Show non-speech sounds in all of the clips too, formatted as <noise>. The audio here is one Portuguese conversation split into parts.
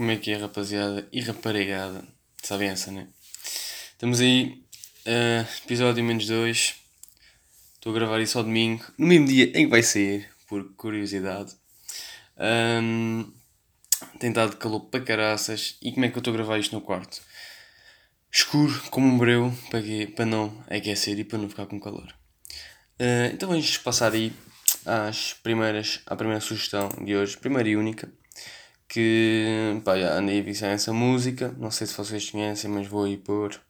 Como é que é, rapaziada e raparigada? Sabem essa, né? Estamos aí, uh, episódio menos 2. Estou a gravar isso ao domingo, no mesmo dia em que vai sair, por curiosidade. Um, tem dado calor para caraças. E como é que eu estou a gravar isto no quarto? Escuro, como um breu, para, para não aquecer e para não ficar com calor. Uh, então vamos passar aí às primeiras, à primeira sugestão de hoje, primeira e única que pá, já andei a viciar essa música, não sei se vocês conhecem, mas vou aí pôr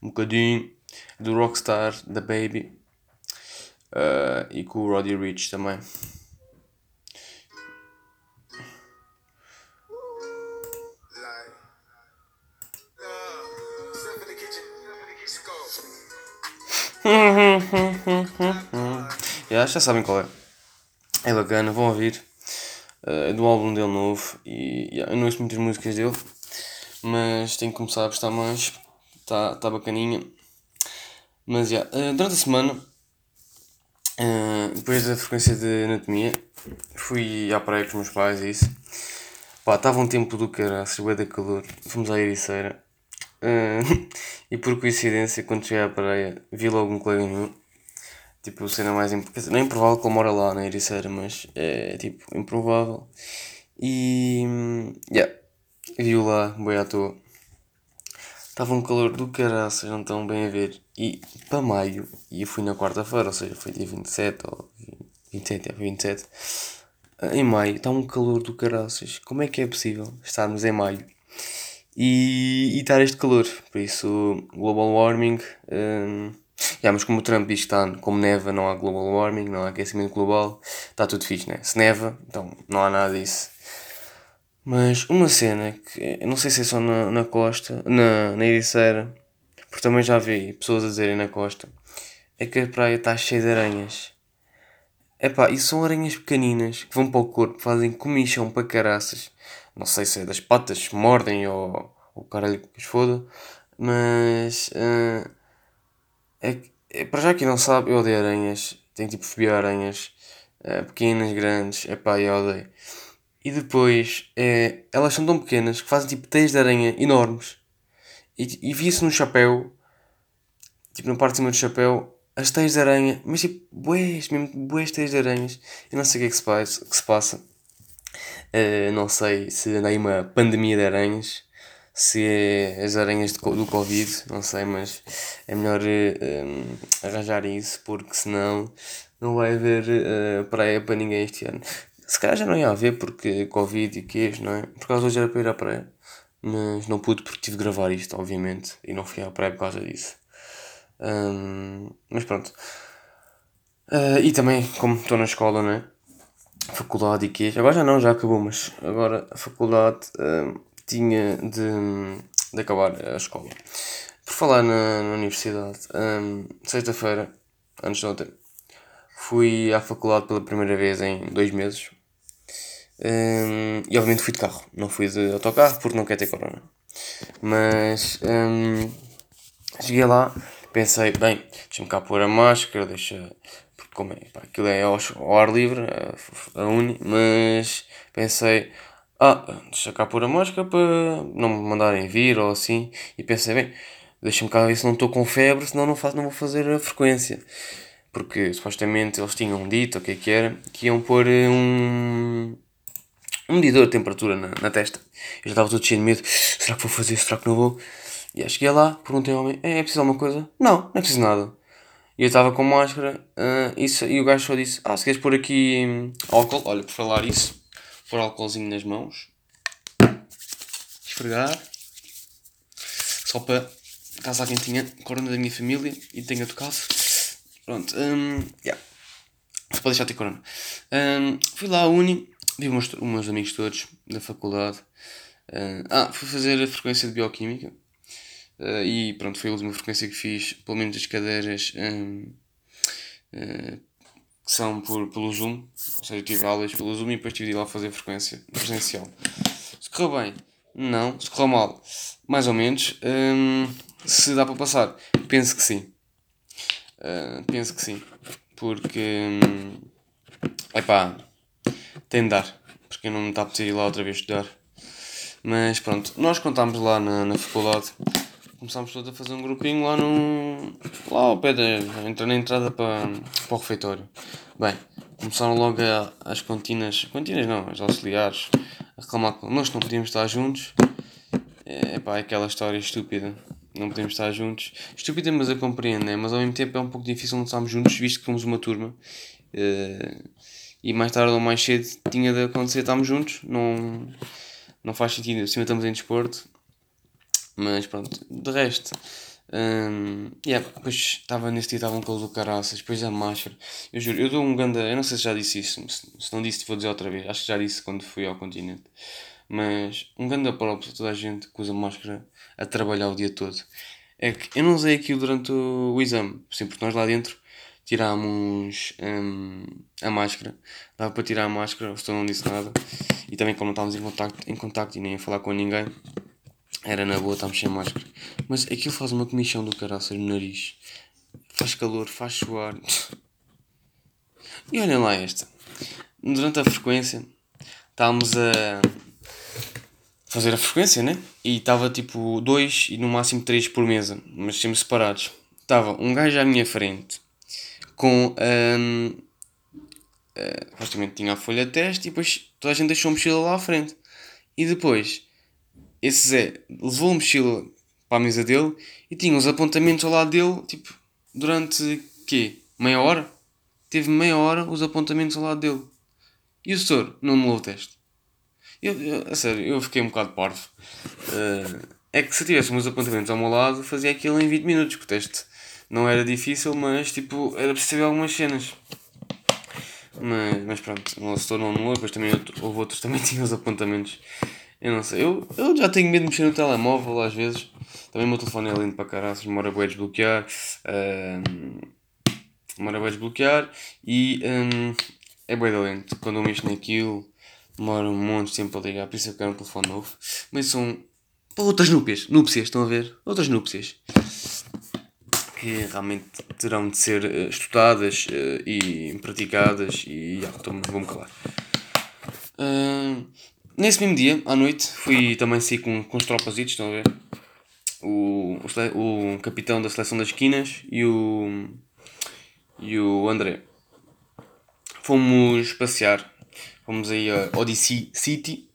um bocadinho do Rockstar, da Baby uh, e com o Roddy Rich também. <laughs> yeah, já sabem qual é. É bacana, vão ouvir uh, do álbum dele novo e yeah, eu não ouço muitas músicas dele, mas tenho que começar a prestar mais, está tá bacaninha. Mas yeah, uh, durante a semana, uh, depois da frequência de anatomia, fui à praia com os meus pais e isso. Pá, estava um tempo do caraças, bué da calor, fomos à Ericeira. Uh, <laughs> e por coincidência, quando cheguei à praia, vi logo um colega meu Tipo, cena mais. Imp... Não é improvável que ele mora lá na Ericeira, mas é tipo improvável. E. Yeah. Viu lá, boi à toa. Estava um calor do caraças, não estão bem a ver. E para maio, e eu fui na quarta-feira, ou seja, foi dia 27 ou 27, é 27. Em maio, está um calor do caraças. Como é que é possível estarmos em maio e, e estar este calor? Por isso, global warming. Um, Yeah, mas como o Trump diz que está, como neva, não há global warming, não há aquecimento global, está tudo fixe, né? Se neva, então não há nada disso. Mas uma cena que não sei se é só na, na costa, na, na Ericeira, porque também já vi pessoas a dizerem na costa, é que a praia está cheia de aranhas. Epá, e são aranhas pequeninas que vão para o corpo, fazem comichão para caraças. Não sei se é das patas, mordem ou o caralho que os foda, mas. Uh, é, para já quem não sabe, eu odeio aranhas. Tenho tipo fobia a aranhas. É, pequenas, grandes. É pá, eu odeio. E depois, é, elas são tão pequenas que fazem tipo teias de aranha enormes. E, e vi-se no chapéu, tipo na parte de cima do chapéu, as teias de aranha, mas tipo, bués, mesmo bués teias de aranhas. Eu não sei o que é que se, faz, que se passa. Uh, não sei se anda aí uma pandemia de aranhas se é as aranhas do Covid, não sei, mas é melhor um, arranjar isso porque senão não vai haver uh, praia para ninguém este ano. Se calhar já não ia haver porque Covid e queijo, não é? Por causa hoje era para ir à praia, mas não pude porque tive de gravar isto, obviamente, e não fui à praia por causa disso. Um, mas pronto. Uh, e também, como estou na escola, não é? Faculdade e queijo. Agora já não, já acabou, mas agora a faculdade. Um, tinha de, de acabar a escola. Por falar na, na universidade, um, sexta-feira, antes de ontem, fui à faculdade pela primeira vez em dois meses. Um, e obviamente fui de carro, não fui de autocarro porque não quer ter corona. Mas um, cheguei lá, pensei, bem, deixa-me cá pôr a máscara, deixa. Porque como é, pá, aquilo é ao, ao ar livre, a, a uni, mas pensei, ah, deixa cá pôr a máscara para não me mandarem vir ou assim. E pensei, bem, deixa-me cá ver se não estou com febre, senão não, faço, não vou fazer a frequência. Porque supostamente eles tinham dito, o que é que era, que iam pôr eh, um, um medidor de temperatura na, na testa. Eu já estava todo cheio de medo. Será que vou fazer? Será que não vou? E aí cheguei lá, perguntei ao homem, é, é preciso alguma coisa? Não, não é preciso nada. E eu estava com máscara uh, isso, e o gajo só disse, ah, se queres pôr aqui hum, álcool, olha, por falar isso, pôr álcoolzinho nas mãos, esfregar, só para caso alguém tinha corona da minha família e tenha tocado. Pronto, um, yeah. Só para deixar ter corona. Um, fui lá à Uni, vi os meus amigos todos da faculdade. Uh, ah, fui fazer a frequência de bioquímica. Uh, e pronto, foi a última frequência que fiz, pelo menos as cadeiras um, uh, que são por, pelo Zoom, ou seja, tive aulas pelo Zoom e depois tive de ir lá fazer frequência presencial. Se correu bem, não. Se correu mal, mais ou menos. Hum, se dá para passar, penso que sim. Uh, penso que sim. Porque, hum, epá, tem de dar. Porque não me está a pedir ir lá outra vez estudar. Mas pronto, nós contámos lá na, na faculdade, começámos todos a fazer um grupinho lá no. lá ao pé da. na entrada para, para o refeitório. Bem, começaram logo a, as continas, continas não, as auxiliares, a reclamar que nós não podíamos estar juntos. É pá, é aquela história estúpida. Não podemos estar juntos. Estúpida, mas eu compreendo, né? Mas ao mesmo tempo é um pouco difícil não estarmos juntos, visto que fomos uma turma. Uh, e mais tarde ou mais cedo tinha de acontecer estarmos juntos. Não, não faz sentido. Acima estamos em desporto. Mas pronto, de resto. Um, yeah, depois estava nesse dia, estava um calor do caraças, depois a máscara. Eu juro, eu dou um ganda. Eu não sei se já disse isso, se não disse, vou dizer outra vez. Acho que já disse quando fui ao continente. Mas um grande próprio toda a gente que usa máscara a trabalhar o dia todo. É que eu não usei aquilo durante o, exame, sim, porque nós lá dentro tirámos um, a máscara, dava para tirar a máscara, o senhor não disse nada, e também como não estávamos em contacto, em contacto e nem a falar com ninguém, era na boa, estávamos sem máscara. Mas aquilo faz uma comichão do caraças no nariz, faz calor, faz suar. E olhem lá esta, durante a frequência, estávamos a fazer a frequência, né? E estava tipo dois e no máximo três por mesa, mas sempre separados. Estava um gajo à minha frente com. Um, uh, supostamente tinha a folha de teste e depois toda a gente deixou a mochila lá à frente. E depois, esse Zé levou a mochila para a mesa dele e tinha os apontamentos ao lado dele, tipo, durante quê? Meia hora? Teve meia hora os apontamentos ao lado dele. E o senhor não me levou o teste. Eu, eu, a sério, eu fiquei um bocado parvo. Uh, é que se tivesse meus apontamentos ao meu lado, fazia aquilo em 20 minutos, que o teste não era difícil, mas tipo, era preciso algumas cenas. Mas, mas pronto, o setor não anulou, depois também outro, houve outros também <laughs> tinham os apontamentos. Eu não sei, eu, eu já tenho medo de mexer no telemóvel às vezes. Também o meu telefone é lindo para caraças, demora bem a desbloquear. Uh, demora bem a desbloquear e um, é bem lento. Quando eu mexo naquilo demora um monte de tempo a ligar, por isso eu quero um telefone novo. Mas são outras núpcias, núpcias, estão a ver? Outras núpcias que realmente terão de ser uh, estudadas uh, e praticadas e já, então, vou-me calar. Uh, nesse mesmo dia, à noite, fui também sair com, com os tropazitos, estão a ver? O, o, o capitão da seleção das esquinas e o, e o André. Fomos passear Fomos aí a Odyssey City.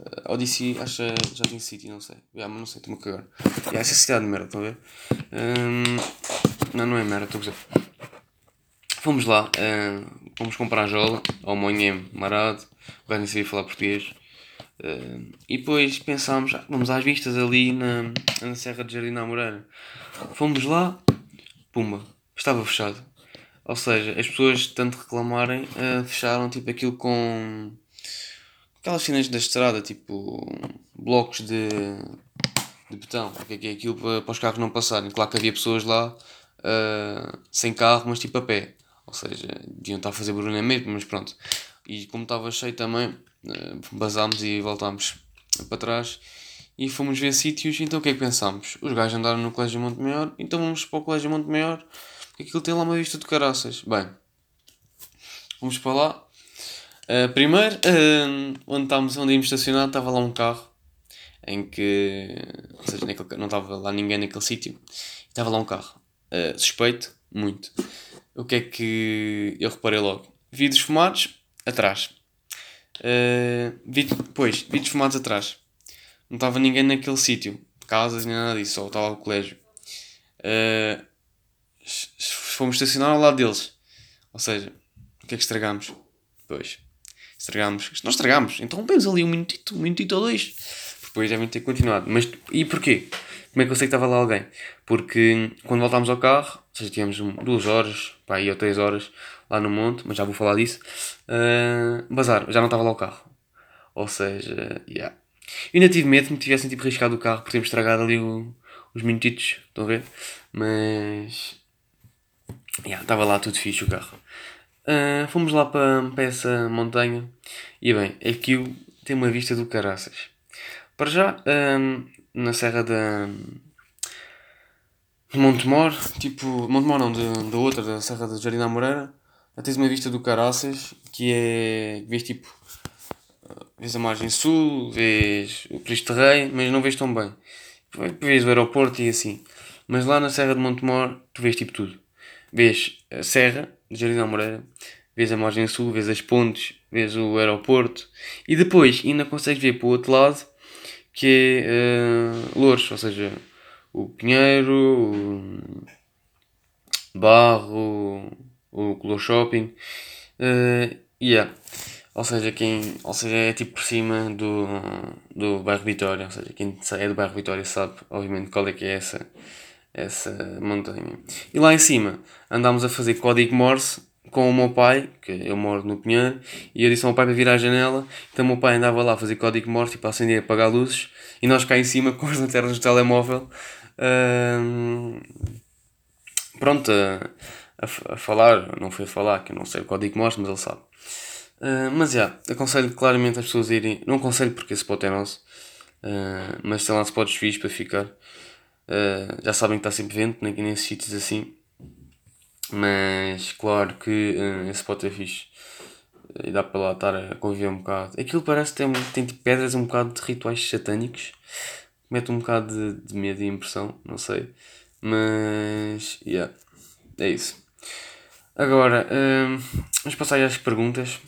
Uh, Odyssey, acho que já tem City, não sei. Yeah, mas não sei, estou-me a cagar. Yeah, essa cidade de merda, estão a ver? Um, não, não é merda, estou a dizer. Fomos lá, uh, fomos comprar a jola ao Monhem Marado, o gajo nem sabia falar português. Uh, e depois pensámos, ah, vamos às vistas ali na, na Serra de Jardim da Moreira. Fomos lá, pumba, estava fechado. Ou seja, as pessoas, tanto reclamarem, uh, fecharam tipo aquilo com aquelas cenas da estrada, tipo blocos de, de betão. O que é é aquilo para, para os carros não passarem? Claro que havia pessoas lá uh, sem carro, mas tipo a pé. Ou seja, deviam estar a fazer barulho mesmo, mas pronto. E como estava cheio também, uh, basámos e voltámos para trás e fomos ver sítios. Então o que é que pensámos? Os gajos andaram no Colégio Monte Maior, então vamos para o Colégio Monte Maior aquilo tem lá uma vista de caraças. Bem, vamos para lá. Uh, primeiro, uh, onde, estávamos, onde íamos estacionar, estava lá um carro em que, ou seja, naquele, não estava lá ninguém naquele sítio, estava lá um carro uh, suspeito, muito. O que é que eu reparei logo? Vidros fumados atrás. Uh, vid pois, vidros fumados atrás. Não estava ninguém naquele sítio, casas nem nada disso, só estava o colégio. Uh, fomos estacionar ao lado deles. Ou seja, o que é que estragámos? Pois, estragámos. Nós estragámos. Então vemos ali um minutito, um minutito ou dois. Depois devem ter continuado. Mas e porquê? Como é que eu sei que estava lá alguém? Porque quando voltámos ao carro, ou seja, tivemos duas horas, pá, aí ou três horas lá no monte, mas já vou falar disso. Uh, bazar, já não estava lá o carro. Ou seja, yeah. Eu ainda tive medo que me tivessem tipo riscado o carro por termos estragado ali o, os minutitos, estão a ver? Mas Yeah, estava lá tudo fixe o carro. Uh, fomos lá para, para essa montanha e bem, aquilo tem uma vista do caraças. Para já, um, na Serra da de Montemor, tipo, Montemor não, da outra, da Serra da Jardim da Moreira, tens uma vista do caraças que é, vês tipo, vês a margem sul, vês o Cristo Rei, mas não vês tão bem. Vês o aeroporto e assim. Mas lá na Serra de Montemor, tu vês tipo tudo. Vês a Serra de Jardim da Moreira, vês a margem sul, vês as pontes, vês o aeroporto e depois ainda consegues ver para o outro lado que é uh, Louros, ou seja, o Pinheiro, o Barro, o Color Shopping. Uh, yeah. Ou seja, quem, ou seja, é tipo por cima do, do bairro Vitória. Ou seja, quem é do bairro Vitória sabe, obviamente, qual é que é essa, essa montanha. E lá em cima andámos a fazer código Morse com o meu pai, que eu moro no Pinheiro, e eu disse ao meu pai para virar a janela. Então o meu pai andava lá a fazer código Morse para acender e apagar luzes, e nós cá em cima <laughs> com as lanternas do telemóvel. Pronto, a, a, a, falar, não foi a falar, que eu não sei o código Morse, mas ele sabe. Uh, mas já, yeah, aconselho claramente as pessoas a irem. Não aconselho porque esse spot é nosso, uh, mas tem lá spots fixos para ficar. Uh, já sabem que está sempre vento, nem nesses sítios assim. Mas claro que uh, esse spot é fixe. E dá para lá estar a conviver um bocado. Aquilo parece que tem, tem tipo pedras, um bocado de rituais satânicos. Mete um bocado de, de medo e impressão, não sei. Mas, yeah, é isso. Agora, um, vamos passar às perguntas.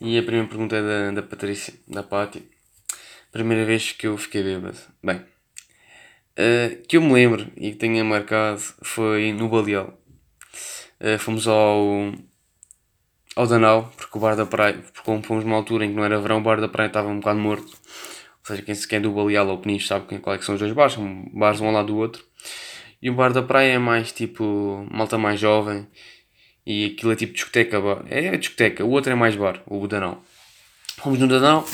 E a primeira pergunta é da, da Patrícia, da Pátio. Primeira vez que eu fiquei bêbado. Bem, uh, que eu me lembro e que tenha marcado foi no Baleal. Uh, fomos ao, ao Danau, porque o bar da praia, porque como fomos numa altura em que não era verão, o bar da praia estava um bocado morto. Ou seja, quem se quer do Baleal ou Peniche sabe qual é que são os dois bares, são bares um ao lado do outro. E o bar da praia é mais tipo malta mais jovem e aquilo é tipo discoteca, é, é discoteca, o outro é mais bar, o Danão. Fomos no Danão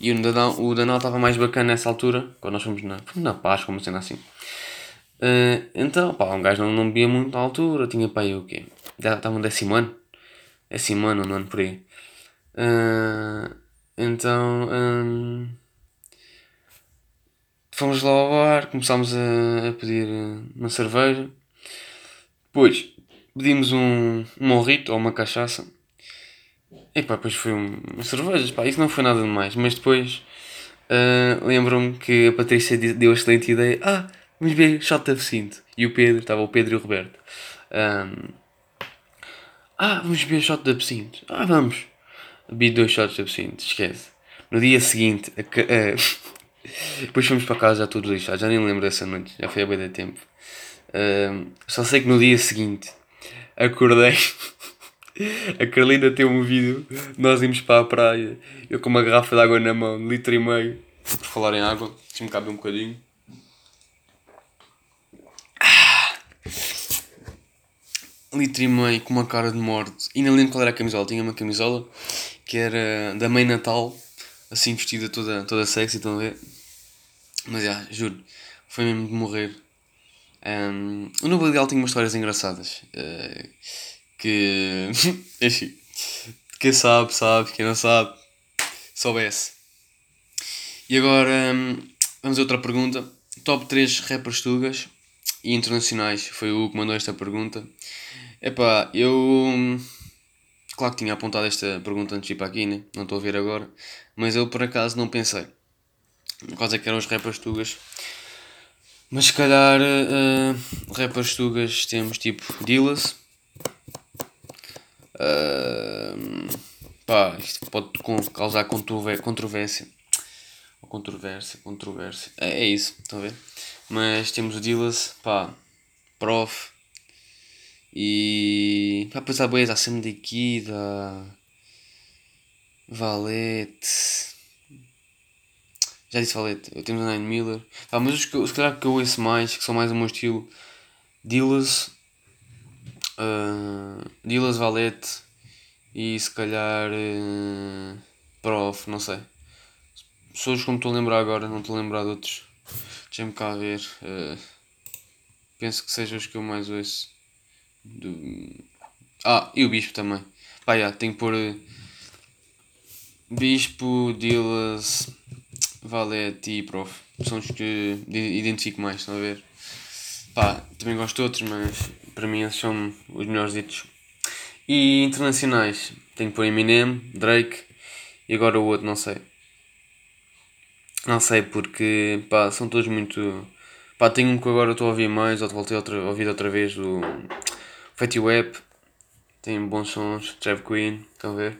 e o Danão, o Danão estava mais bacana nessa altura, quando nós fomos na, fomos na Páscoa, uma cena assim. Uh, então, pá, um gajo não, não bebia muito na altura, tinha para aí o quê? Estava no décimo ano? Décimo ano, no ano por aí. Uh, então, um, fomos lá ao bar, começámos a, a pedir uma cerveja. Depois, pedimos um, um morrito ou uma cachaça. E pá, depois foi um, cerveja, pá, isso não foi nada demais. Mas depois uh, lembro-me que a Patrícia deu a excelente ideia: ah, vamos ver shot de absinto. E o Pedro, estava o Pedro e o Roberto. Um, ah, vamos ver shot de absinto. Ah, vamos. Bebi dois shots de absinto, esquece. No dia seguinte, a, a, <laughs> depois fomos para casa já todos lixados, já nem lembro dessa noite, já foi a bem de tempo. Um, só sei que no dia seguinte acordei. <laughs> A Carolina tem um vídeo, nós íamos para a praia, eu com uma garrafa de água na mão, litro e meio. Por falar em água, deixa-me caber um bocadinho. Litro e meio com uma cara de morte. E não lembro qual era a camisola. Tinha uma camisola que era da mãe Natal, assim vestida toda, toda sexy, estão a ver? Mas já, juro, foi mesmo de morrer. Um, o Novo Legal tinha umas histórias engraçadas. Uh, que. <laughs> Enfim. Quem sabe, sabe. Quem não sabe, soubesse. E agora um, vamos a outra pergunta. Top 3 rappers tugas e internacionais. Foi o que mandou esta pergunta. Epá, eu. Claro que tinha apontado esta pergunta antes de ir para aqui, né? Não estou a ver agora. Mas eu por acaso não pensei. Quais é que eram os rappers tugas mas se calhar uh, rappers tugas temos tipo Dillas. Uh, pá, isto pode causar controvérsia. Controvérsia, controvérsia. É, é isso, estão a ver? Mas temos o Dillas, pá, Prof. E. pá, depois há boias, há Sam Kida. Valete. Já disse Valete, temos a Nine Miller. Ah, mas os que, os que, que eu ouço mais, que são mais o meu estilo, Dillas, uh, Dillas Valete e se calhar uh, Prof, não sei. Pessoas me estou a lembrar agora, não estou a lembrar de outros. Deixa-me cá ver. Uh, penso que sejam os que eu mais ouço. Do... Ah, e o Bispo também. Pá, já, tenho que pôr. Uh, Bispo, Dillas. Valete e Prof. São os que identifico mais, estão a ver? Pá, também gosto de outros, mas para mim esses são os melhores ditos. E internacionais, tenho por Eminem, Drake e agora o outro não sei. Não sei porque pá, são todos muito. Pá, tenho um que agora estou a ouvir mais, ou voltei a ouvir outra vez do Fatty Web. Tem bons sons, Trev Queen, estão a ver?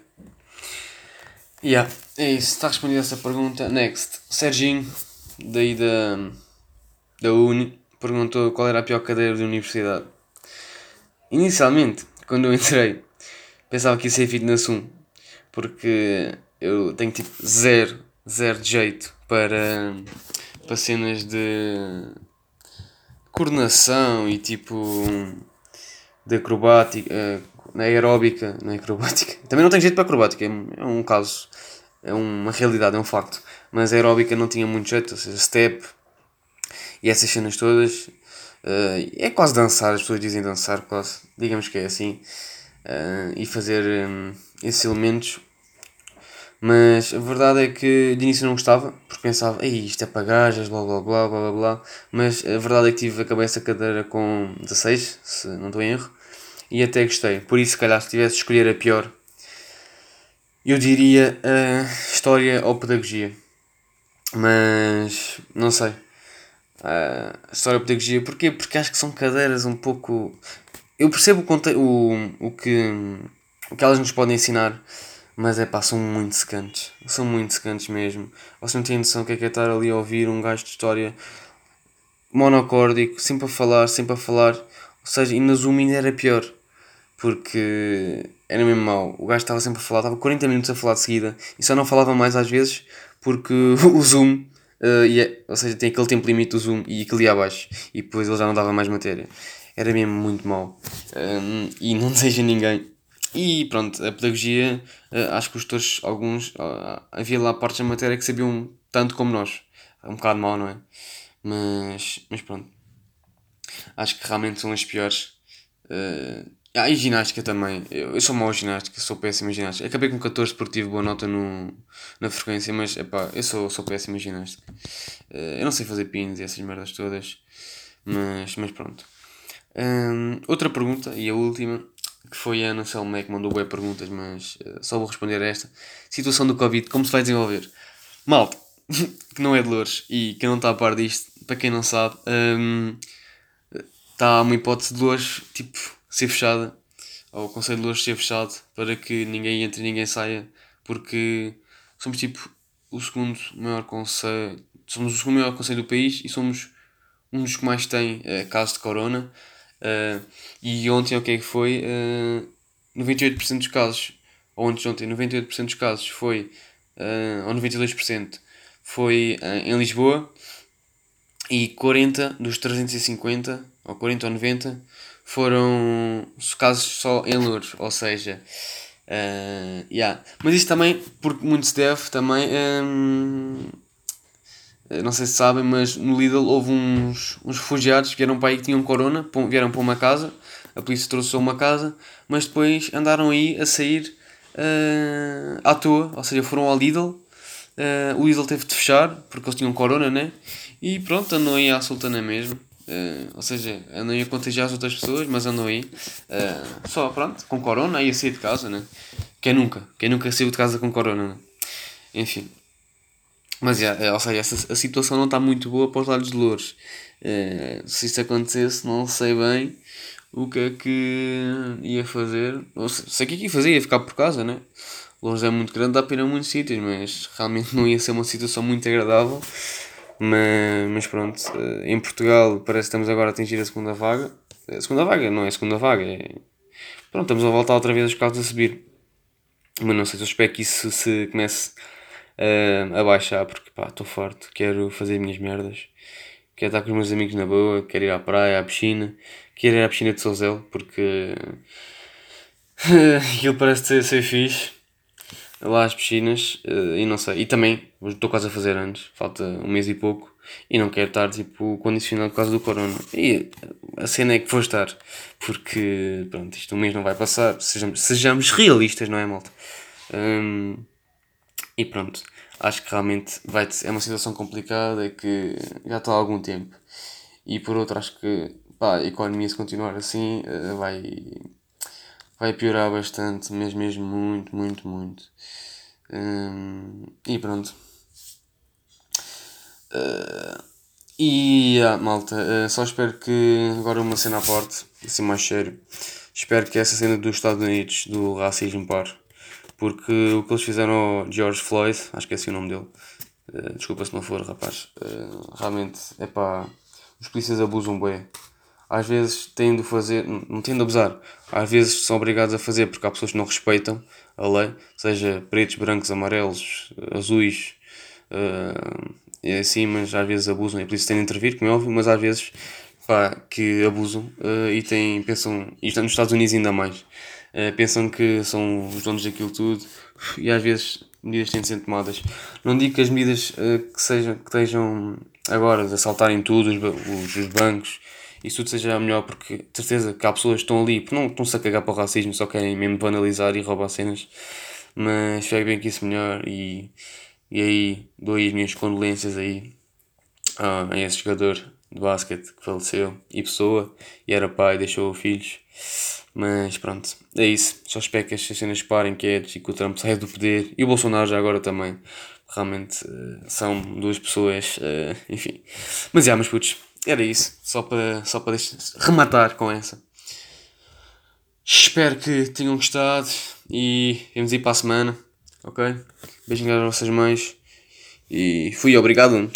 Yeah, é isso, está respondida essa pergunta. Next, Serginho, daí da, da Uni, perguntou qual era a pior cadeira da universidade. Inicialmente, quando eu entrei, pensava que ia ser fitness 1, porque eu tenho tipo zero, zero de jeito para, para cenas de coordenação e tipo de acrobática, na aeróbica, na acrobática. <laughs> Também não tenho jeito para acrobática, é um caso, é uma realidade, é um facto. Mas a aeróbica não tinha muito jeito, ou seja, step e essas cenas todas. Uh, é quase dançar, as pessoas dizem dançar, quase, digamos que é assim. Uh, e fazer esses elementos mas a verdade é que de início não gostava, porque pensava, Ei, isto é para gajas, blá blá blá blá blá Mas a verdade é que tive, acabei essa cadeira com 16, se não estou em erro, e até gostei. Por isso, se calhar, se tivesse de escolher a pior, eu diria a História ou Pedagogia. Mas, não sei. A História ou Pedagogia, porquê? Porque acho que são cadeiras um pouco. Eu percebo o, o, o, que, o que elas nos podem ensinar mas é pá, são muito secantes. São muito secantes mesmo. Vocês não têm noção o que é que é estar ali a ouvir um gajo de história monocórdico, sempre a falar, sempre a falar. Ou seja, e na Zoom ainda era pior. Porque era mesmo mau. O gajo estava sempre a falar, estava 40 minutos a falar de seguida e só não falava mais às vezes porque <laughs> o Zoom, uh, ia, ou seja, tem aquele tempo limite do Zoom e aquele ia abaixo e depois ele já não dava mais matéria. Era mesmo muito mau. Um, e não <laughs> desejo a ninguém e pronto, a pedagogia, eh, acho que os tutores, alguns, eh, havia lá partes da matéria que sabiam tanto como nós. É um bocado mau, não é? Mas, mas pronto. Acho que realmente são as piores. Uh, ah, e ginástica também. Eu, eu sou mau em ginástica, sou péssimo em ginástica. Acabei com 14 porque tive boa nota no, na frequência, mas epá, eu sou, sou péssimo em ginástica. Uh, eu não sei fazer pins e essas merdas todas. Mas, mas pronto. Um, outra pergunta, e a última que foi a Ana Salomé que mandou boas perguntas, mas uh, só vou responder a esta. Situação do Covid, como se vai desenvolver? Malta, <laughs> que não é de Louros e que não está a par disto, para quem não sabe, um, está uma hipótese de Louros, tipo, ser fechada, ou o Conselho de Louros ser fechado, para que ninguém entre e ninguém saia, porque somos tipo o segundo maior conselho, somos o segundo maior conselho do país e somos um dos que mais tem uh, casos de corona. Uh, e ontem o que é que foi? Uh, ah, 98% dos casos, ou de ontem, 98% dos casos foi, uh, ou 92% foi uh, em Lisboa e 40 dos 350, ou 40 ou 90, foram casos só em Louros, ou seja, uh, yeah. mas isto também, porque muito se deve também um, não sei se sabem, mas no Lidl houve uns, uns refugiados que vieram para aí que tinham corona, vieram para uma casa, a polícia trouxe uma casa, mas depois andaram aí a sair uh, à toa, ou seja, foram ao Lidl, uh, o Lidl teve de fechar porque eles tinham corona, né? E pronto, andam aí à solta na mesma. Uh, ou seja, andam aí a contagiar as outras pessoas, mas andam aí uh, só, pronto, com corona, aí a sair de casa, né? Quem nunca? Quem nunca saiu de casa com corona, né? Enfim. Mas, é, ou seja, essa, a situação não está muito boa para os lados de Louros. É, se isso acontecesse, não sei bem o que é que ia fazer. Ou sei o que é que ia fazer, ia ficar por casa, né? Louros é muito grande, dá para ir a muitos sítios, mas realmente não ia ser uma situação muito agradável. Mas, mas pronto, eh, em Portugal parece que estamos agora a atingir a segunda vaga. A segunda vaga não é a segunda vaga, é... Pronto, estamos a voltar outra vez os casos a subir. Mas não sei, eu espero que isso se comece uh, a baixar, porque pá, estou forte, quero fazer minhas merdas, quero estar com os meus amigos na boa, quero ir à praia, à piscina, quero ir à piscina de Souzel, porque <laughs> aquilo parece ser, ser fixe, lá às piscinas, uh, e não sei, e também, estou quase a fazer anos, falta um mês e pouco, e não quero estar tipo condicionado por causa do corona. E a cena é que vou estar, porque pronto, isto um mês não vai passar, sejamos, sejamos realistas, não é, malta? E pronto, acho que realmente vai é uma situação complicada que já está há algum tempo. E por outro, acho que pá, a economia, se continuar assim, eh, vai, vai piorar bastante, mas mesmo muito, muito, muito. Um, e pronto. Uh, e ah, malta, uh, só espero que agora uma cena à assim mais sério. Espero que essa cena dos Estados Unidos, do racismo, pare. Porque o que eles fizeram ao George Floyd, acho que é assim o nome dele, uh, desculpa se não for, rapaz, realmente é pá, os polícias abusam bem. Às vezes têm de fazer, não têm de abusar, às vezes são obrigados a fazer porque há pessoas que não respeitam a lei, seja pretos, brancos, amarelos, azuis, uh, e assim, mas às vezes abusam, por isso que têm de intervir, como é óbvio, mas às vezes pá, que abusam uh, e têm, pensam, e nos Estados Unidos ainda mais, uh, pensam que são os donos daquilo tudo e às vezes medidas têm de ser tomadas. Não digo que as medidas uh, que, sejam, que estejam agora de assaltarem tudo, os, os bancos, isso tudo seja melhor, porque de certeza que há pessoas que estão ali, porque não estão-se a cagar para o racismo, só querem mesmo banalizar e roubar cenas, mas espero bem que isso melhor e e aí dou aí as minhas condolências aí a, a esse jogador de basquete que faleceu e pessoa e era pai, deixou filhos. Mas pronto, é isso. Só espero que estas cenas parem quietos e que o Trump saia do poder e o Bolsonaro já agora também. Realmente uh, são duas pessoas, uh, <laughs> enfim. Mas já, mas putz, era isso. Só para, só para rematar com essa. Espero que tenham gostado e vamos ir para a semana ok? Beijinhos às vossas mães e fui obrigado.